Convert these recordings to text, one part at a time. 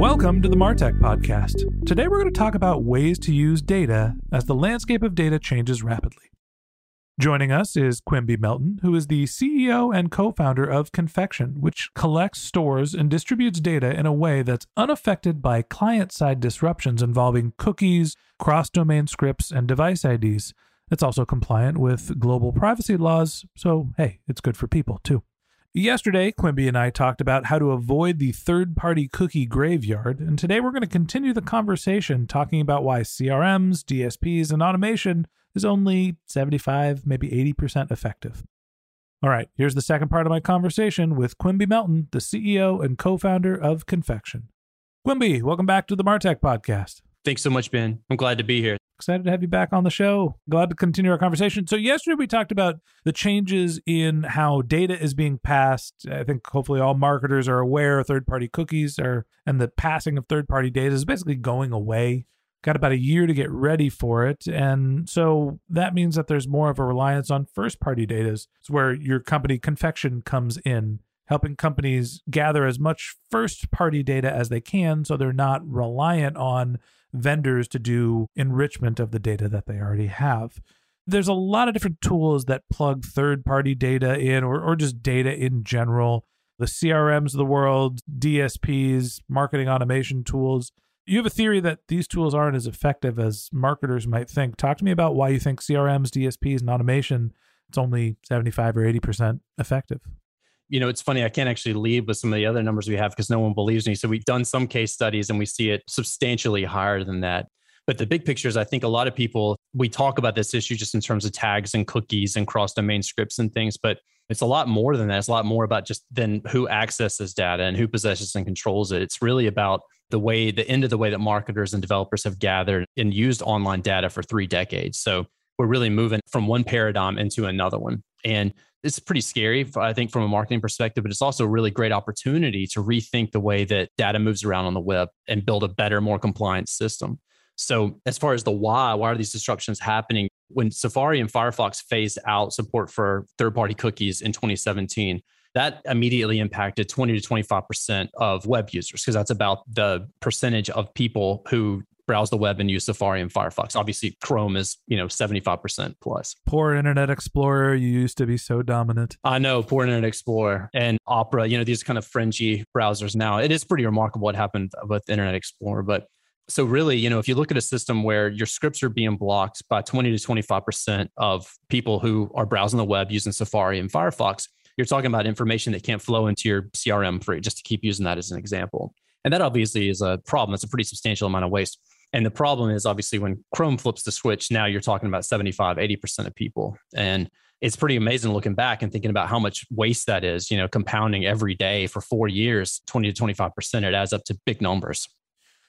Welcome to the Martech Podcast. Today we're going to talk about ways to use data as the landscape of data changes rapidly. Joining us is Quimby Melton, who is the CEO and co founder of Confection, which collects, stores, and distributes data in a way that's unaffected by client side disruptions involving cookies, cross domain scripts, and device IDs. It's also compliant with global privacy laws, so hey, it's good for people too. Yesterday, Quimby and I talked about how to avoid the third party cookie graveyard, and today we're going to continue the conversation talking about why CRMs, DSPs, and automation is only 75, maybe 80% effective. All right, here's the second part of my conversation with Quimby Melton, the CEO and co founder of Confection. Quimby, welcome back to the Martech podcast. Thanks so much, Ben. I'm glad to be here. Excited to have you back on the show. Glad to continue our conversation. So, yesterday we talked about the changes in how data is being passed. I think hopefully all marketers are aware third party cookies are, and the passing of third party data is basically going away. Got about a year to get ready for it. And so that means that there's more of a reliance on first party data. It's where your company Confection comes in helping companies gather as much first party data as they can so they're not reliant on vendors to do enrichment of the data that they already have. There's a lot of different tools that plug third party data in or, or just data in general. The CRMs of the world, DSPs, marketing automation tools. You have a theory that these tools aren't as effective as marketers might think. Talk to me about why you think CRMs, DSPs, and automation it's only 75 or 80% effective you know, it's funny. I can't actually lead with some of the other numbers we have because no one believes me. So we've done some case studies and we see it substantially higher than that. But the big picture is, I think a lot of people, we talk about this issue just in terms of tags and cookies and cross domain scripts and things, but it's a lot more than that. It's a lot more about just then who accesses data and who possesses and controls it. It's really about the way, the end of the way that marketers and developers have gathered and used online data for three decades. So we're really moving from one paradigm into another one. And it's pretty scary, I think, from a marketing perspective, but it's also a really great opportunity to rethink the way that data moves around on the web and build a better, more compliant system. So, as far as the why, why are these disruptions happening? When Safari and Firefox phased out support for third party cookies in 2017, that immediately impacted 20 to 25% of web users because that's about the percentage of people who browse the web and use Safari and Firefox. Obviously, Chrome is, you know, 75% plus. Poor Internet Explorer. You used to be so dominant. I know, poor Internet Explorer and Opera, you know, these kind of fringy browsers now. It is pretty remarkable what happened with Internet Explorer. But so really, you know, if you look at a system where your scripts are being blocked by 20 to 25% of people who are browsing the web using Safari and Firefox, you're talking about information that can't flow into your CRM for just to keep using that as an example. And that obviously is a problem. It's a pretty substantial amount of waste. And the problem is obviously when Chrome flips the switch, now you're talking about 75, 80% of people. And it's pretty amazing looking back and thinking about how much waste that is, you know, compounding every day for four years, 20 to 25%. It adds up to big numbers.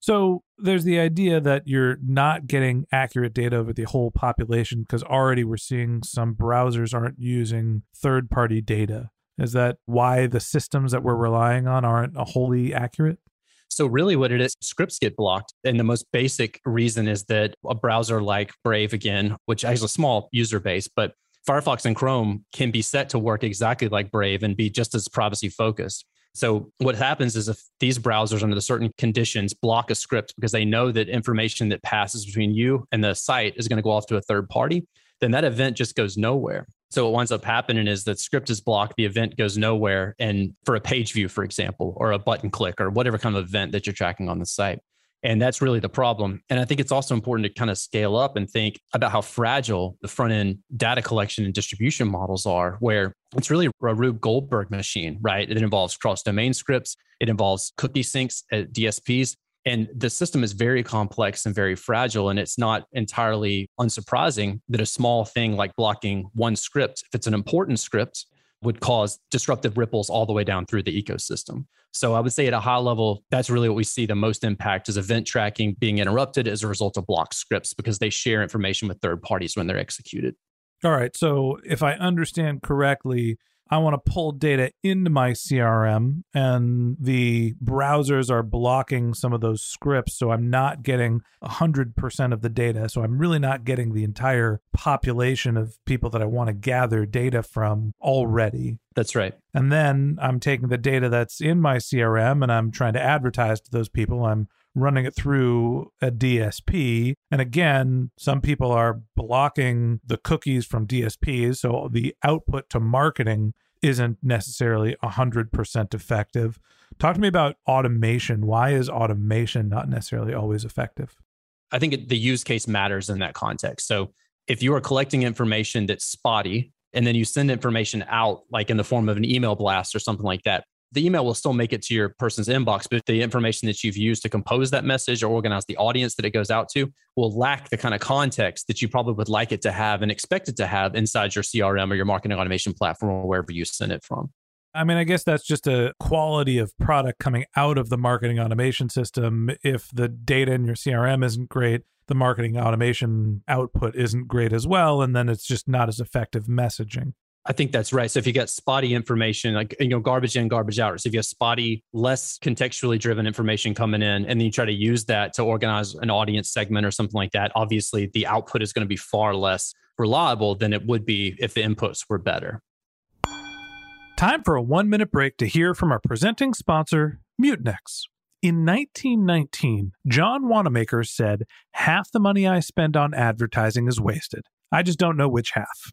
So there's the idea that you're not getting accurate data over the whole population because already we're seeing some browsers aren't using third party data. Is that why the systems that we're relying on aren't wholly accurate? So, really, what it is, scripts get blocked. And the most basic reason is that a browser like Brave, again, which has a small user base, but Firefox and Chrome can be set to work exactly like Brave and be just as privacy focused. So what happens is if these browsers under certain conditions block a script because they know that information that passes between you and the site is going to go off to a third party, then that event just goes nowhere. So what winds up happening is that script is blocked, the event goes nowhere. And for a page view, for example, or a button click or whatever kind of event that you're tracking on the site. And that's really the problem. And I think it's also important to kind of scale up and think about how fragile the front end data collection and distribution models are, where it's really a Rube Goldberg machine, right? It involves cross domain scripts, it involves cookie syncs at DSPs. And the system is very complex and very fragile. And it's not entirely unsurprising that a small thing like blocking one script, if it's an important script, would cause disruptive ripples all the way down through the ecosystem. So I would say at a high level, that's really what we see the most impact is event tracking being interrupted as a result of blocked scripts because they share information with third parties when they're executed. All right. So if I understand correctly, I want to pull data into my CRM and the browsers are blocking some of those scripts. So I'm not getting 100% of the data. So I'm really not getting the entire population of people that I want to gather data from already. That's right. And then I'm taking the data that's in my CRM and I'm trying to advertise to those people. I'm running it through a DSP. And again, some people are blocking the cookies from DSPs. So the output to marketing isn't necessarily 100% effective. Talk to me about automation. Why is automation not necessarily always effective? I think the use case matters in that context. So if you are collecting information that's spotty and then you send information out, like in the form of an email blast or something like that, the email will still make it to your person's inbox, but the information that you've used to compose that message or organize the audience that it goes out to will lack the kind of context that you probably would like it to have and expect it to have inside your CRM or your marketing automation platform or wherever you send it from. I mean, I guess that's just a quality of product coming out of the marketing automation system. If the data in your CRM isn't great, the marketing automation output isn't great as well. And then it's just not as effective messaging. I think that's right. So if you get spotty information, like you know, garbage in, garbage out, so if you have spotty, less contextually driven information coming in, and then you try to use that to organize an audience segment or something like that, obviously the output is going to be far less reliable than it would be if the inputs were better. Time for a one minute break to hear from our presenting sponsor, Mutinex. In 1919, John Wanamaker said, Half the money I spend on advertising is wasted. I just don't know which half.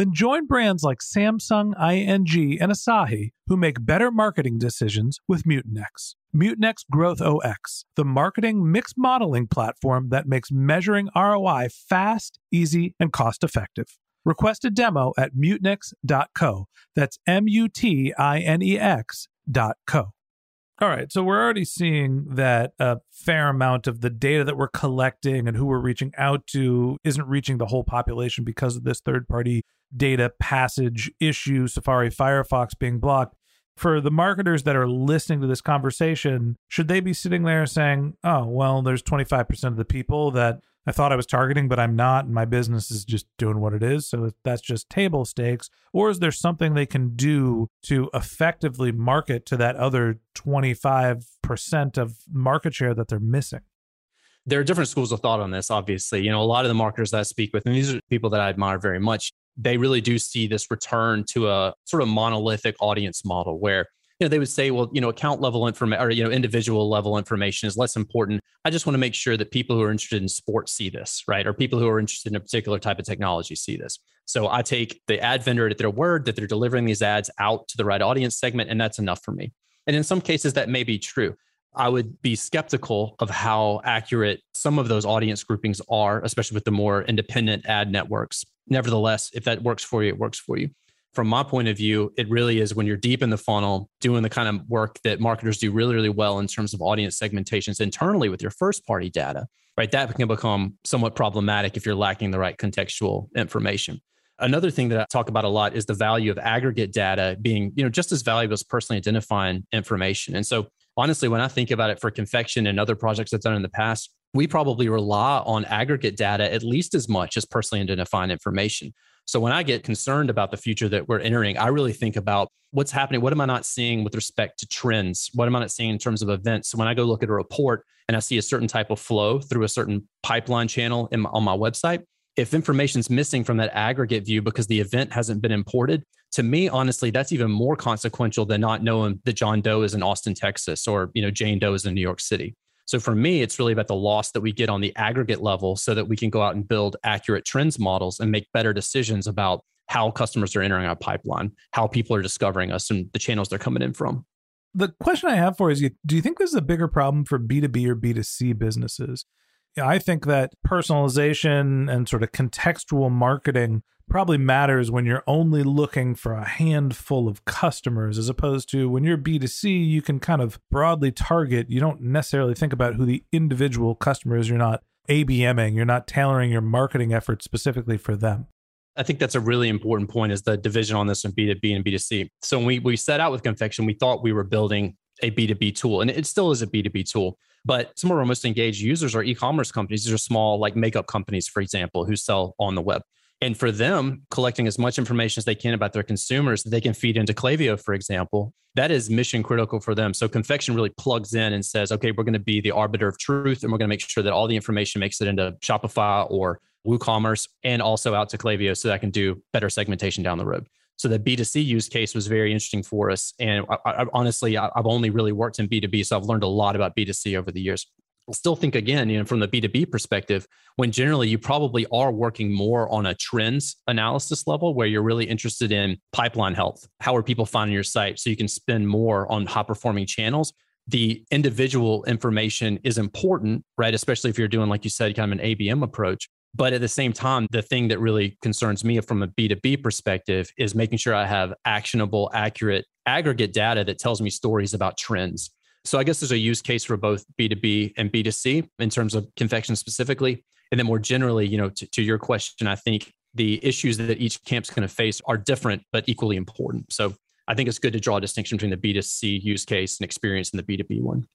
Then join brands like Samsung, ING, and Asahi who make better marketing decisions with Mutinex. Mutinex Growth OS, the marketing mix modeling platform that makes measuring ROI fast, easy, and cost effective. Request a demo at mutinex.co. That's M U T I N E X.co. All right. So we're already seeing that a fair amount of the data that we're collecting and who we're reaching out to isn't reaching the whole population because of this third party data passage issue, Safari, Firefox being blocked. For the marketers that are listening to this conversation, should they be sitting there saying, oh, well, there's 25% of the people that I thought I was targeting, but I'm not, and my business is just doing what it is. So that's just table stakes. Or is there something they can do to effectively market to that other 25% of market share that they're missing? There are different schools of thought on this, obviously. You know, a lot of the marketers that I speak with, and these are people that I admire very much, they really do see this return to a sort of monolithic audience model where you know they would say well you know account level information or you know individual level information is less important. I just want to make sure that people who are interested in sports see this right? Or people who are interested in a particular type of technology see this. So i take the ad vendor at their word that they're delivering these ads out to the right audience segment and that's enough for me. And in some cases that may be true. I would be skeptical of how accurate some of those audience groupings are, especially with the more independent ad networks. Nevertheless, if that works for you, it works for you. From my point of view, it really is when you're deep in the funnel doing the kind of work that marketers do really, really well in terms of audience segmentations internally with your first party data, right? That can become somewhat problematic if you're lacking the right contextual information. Another thing that I talk about a lot is the value of aggregate data being, you know, just as valuable as personally identifying information. And so honestly, when I think about it for confection and other projects I've done in the past, we probably rely on aggregate data at least as much as personally identifying information. So when I get concerned about the future that we're entering, I really think about what's happening. What am I not seeing with respect to trends? What am I not seeing in terms of events? So when I go look at a report and I see a certain type of flow through a certain pipeline channel in, on my website, if information's missing from that aggregate view because the event hasn't been imported, to me, honestly, that's even more consequential than not knowing that John Doe is in Austin, Texas, or you know Jane Doe is in New York City. So for me, it's really about the loss that we get on the aggregate level so that we can go out and build accurate trends models and make better decisions about how customers are entering our pipeline, how people are discovering us and the channels they're coming in from. The question I have for you is do you think this is a bigger problem for B2B or B2C businesses? I think that personalization and sort of contextual marketing probably matters when you're only looking for a handful of customers as opposed to when you're B2C, you can kind of broadly target. You don't necessarily think about who the individual customer is. You're not ABMing, you're not tailoring your marketing efforts specifically for them. I think that's a really important point is the division on this in B2B and B2C. So when we, we set out with Confection, we thought we were building a B2B tool, and it still is a B2B tool. But some of our most engaged users are e-commerce companies. These are small, like makeup companies, for example, who sell on the web. And for them, collecting as much information as they can about their consumers that they can feed into Klaviyo, for example, that is mission critical for them. So Confection really plugs in and says, okay, we're going to be the arbiter of truth, and we're going to make sure that all the information makes it into Shopify or WooCommerce and also out to Klaviyo so that I can do better segmentation down the road. So the B2C use case was very interesting for us. And I, I, honestly, I, I've only really worked in B2B, so I've learned a lot about B2C over the years. Still think again, you know, from the B2B perspective, when generally you probably are working more on a trends analysis level where you're really interested in pipeline health. How are people finding your site? So you can spend more on high performing channels. The individual information is important, right? Especially if you're doing, like you said, kind of an ABM approach. But at the same time, the thing that really concerns me from a B2B perspective is making sure I have actionable, accurate, aggregate data that tells me stories about trends. So I guess there's a use case for both B2B and B2C in terms of confection specifically. And then more generally, you know, to, to your question, I think the issues that each camp's going to face are different, but equally important. So I think it's good to draw a distinction between the B2C use case and experience and the B2B one.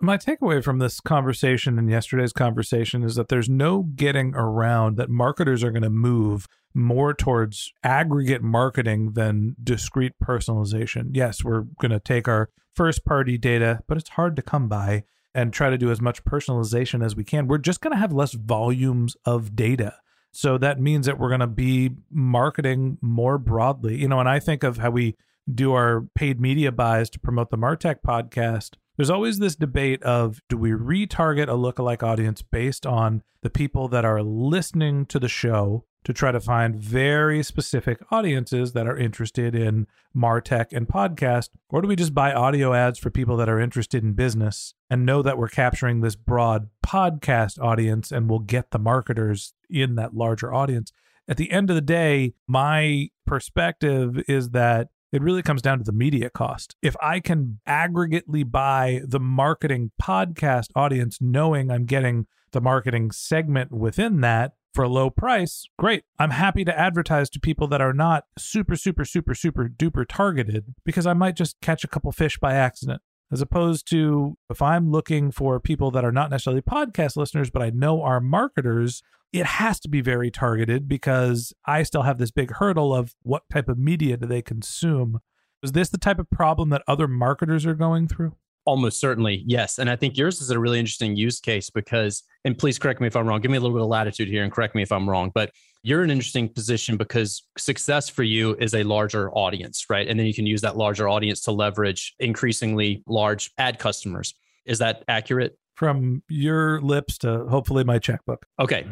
My takeaway from this conversation and yesterday's conversation is that there's no getting around that marketers are going to move more towards aggregate marketing than discrete personalization. Yes, we're going to take our first party data, but it's hard to come by and try to do as much personalization as we can. We're just going to have less volumes of data. So that means that we're going to be marketing more broadly. You know, and I think of how we do our paid media buys to promote the Martech podcast there's always this debate of do we retarget a lookalike audience based on the people that are listening to the show to try to find very specific audiences that are interested in Martech and podcast? Or do we just buy audio ads for people that are interested in business and know that we're capturing this broad podcast audience and we'll get the marketers in that larger audience? At the end of the day, my perspective is that it really comes down to the media cost. If I can aggregately buy the marketing podcast audience, knowing I'm getting the marketing segment within that for a low price, great. I'm happy to advertise to people that are not super, super, super, super duper targeted because I might just catch a couple fish by accident. As opposed to if I'm looking for people that are not necessarily podcast listeners, but I know are marketers, it has to be very targeted because I still have this big hurdle of what type of media do they consume. Is this the type of problem that other marketers are going through? Almost certainly, yes. And I think yours is a really interesting use case because, and please correct me if I'm wrong, give me a little bit of latitude here and correct me if I'm wrong, but you're in an interesting position because success for you is a larger audience, right? And then you can use that larger audience to leverage increasingly large ad customers. Is that accurate? From your lips to hopefully my checkbook. Okay.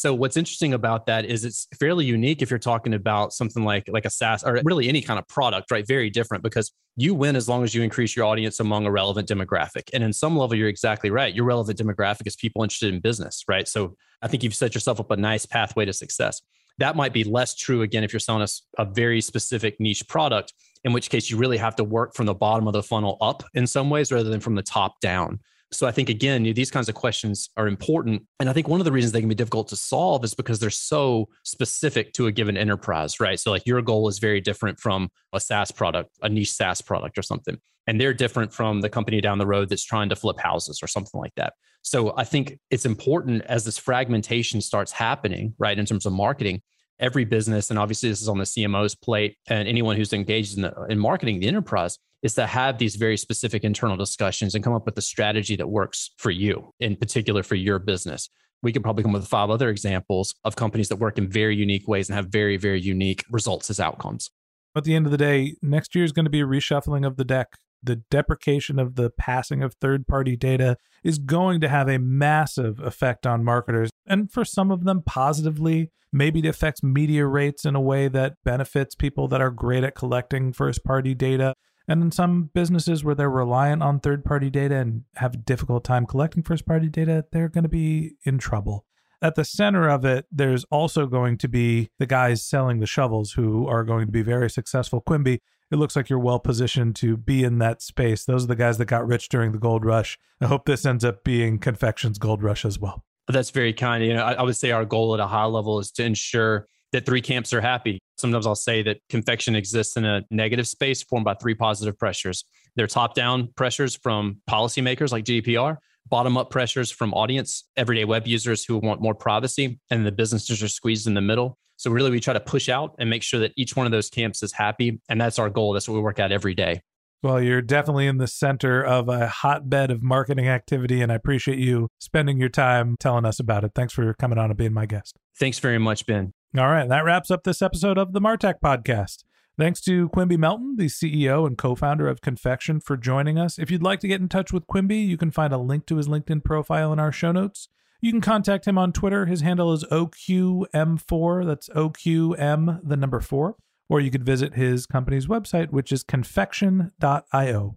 So what's interesting about that is it's fairly unique if you're talking about something like like a SaaS or really any kind of product, right? Very different because you win as long as you increase your audience among a relevant demographic. And in some level, you're exactly right. Your relevant demographic is people interested in business, right? So I think you've set yourself up a nice pathway to success. That might be less true again if you're selling a, a very specific niche product, in which case you really have to work from the bottom of the funnel up in some ways rather than from the top down. So I think again, these kinds of questions are important. And I think one of the reasons they can be difficult to solve is because they're so specific to a given enterprise, right? So like your goal is very different from a SaaS product, a niche SaaS product or something. And they're different from the company down the road that's trying to flip houses or something like that. So I think it's important as this fragmentation starts happening, right, in terms of marketing, every business, and obviously this is on the CMO's plate, and anyone who's engaged in, the, in marketing the enterprise, is to have these very specific internal discussions and come up with a strategy that works for you, in particular for your business. We could probably come up with five other examples of companies that work in very unique ways and have very, very unique results as outcomes. At the end of the day, next year is going to be a reshuffling of the deck. The deprecation of the passing of third party data is going to have a massive effect on marketers. And for some of them, positively, maybe it affects media rates in a way that benefits people that are great at collecting first party data. And in some businesses where they're reliant on third party data and have a difficult time collecting first party data, they're going to be in trouble. At the center of it, there's also going to be the guys selling the shovels who are going to be very successful. Quimby, it looks like you're well positioned to be in that space. Those are the guys that got rich during the gold rush. I hope this ends up being Confection's gold rush as well. That's very kind. You know, I, I would say our goal at a high level is to ensure that three camps are happy. Sometimes I'll say that confection exists in a negative space formed by three positive pressures. They're top down pressures from policymakers like GDPR, bottom up pressures from audience, everyday web users who want more privacy, and the businesses are squeezed in the middle. So, really, we try to push out and make sure that each one of those camps is happy. And that's our goal. That's what we work at every day. Well, you're definitely in the center of a hotbed of marketing activity, and I appreciate you spending your time telling us about it. Thanks for coming on and being my guest. Thanks very much, Ben. All right, that wraps up this episode of the Martech Podcast. Thanks to Quimby Melton, the CEO and co founder of Confection, for joining us. If you'd like to get in touch with Quimby, you can find a link to his LinkedIn profile in our show notes. You can contact him on Twitter. His handle is OQM4. That's OQM, the number four. Or you could visit his company's website, which is confection.io.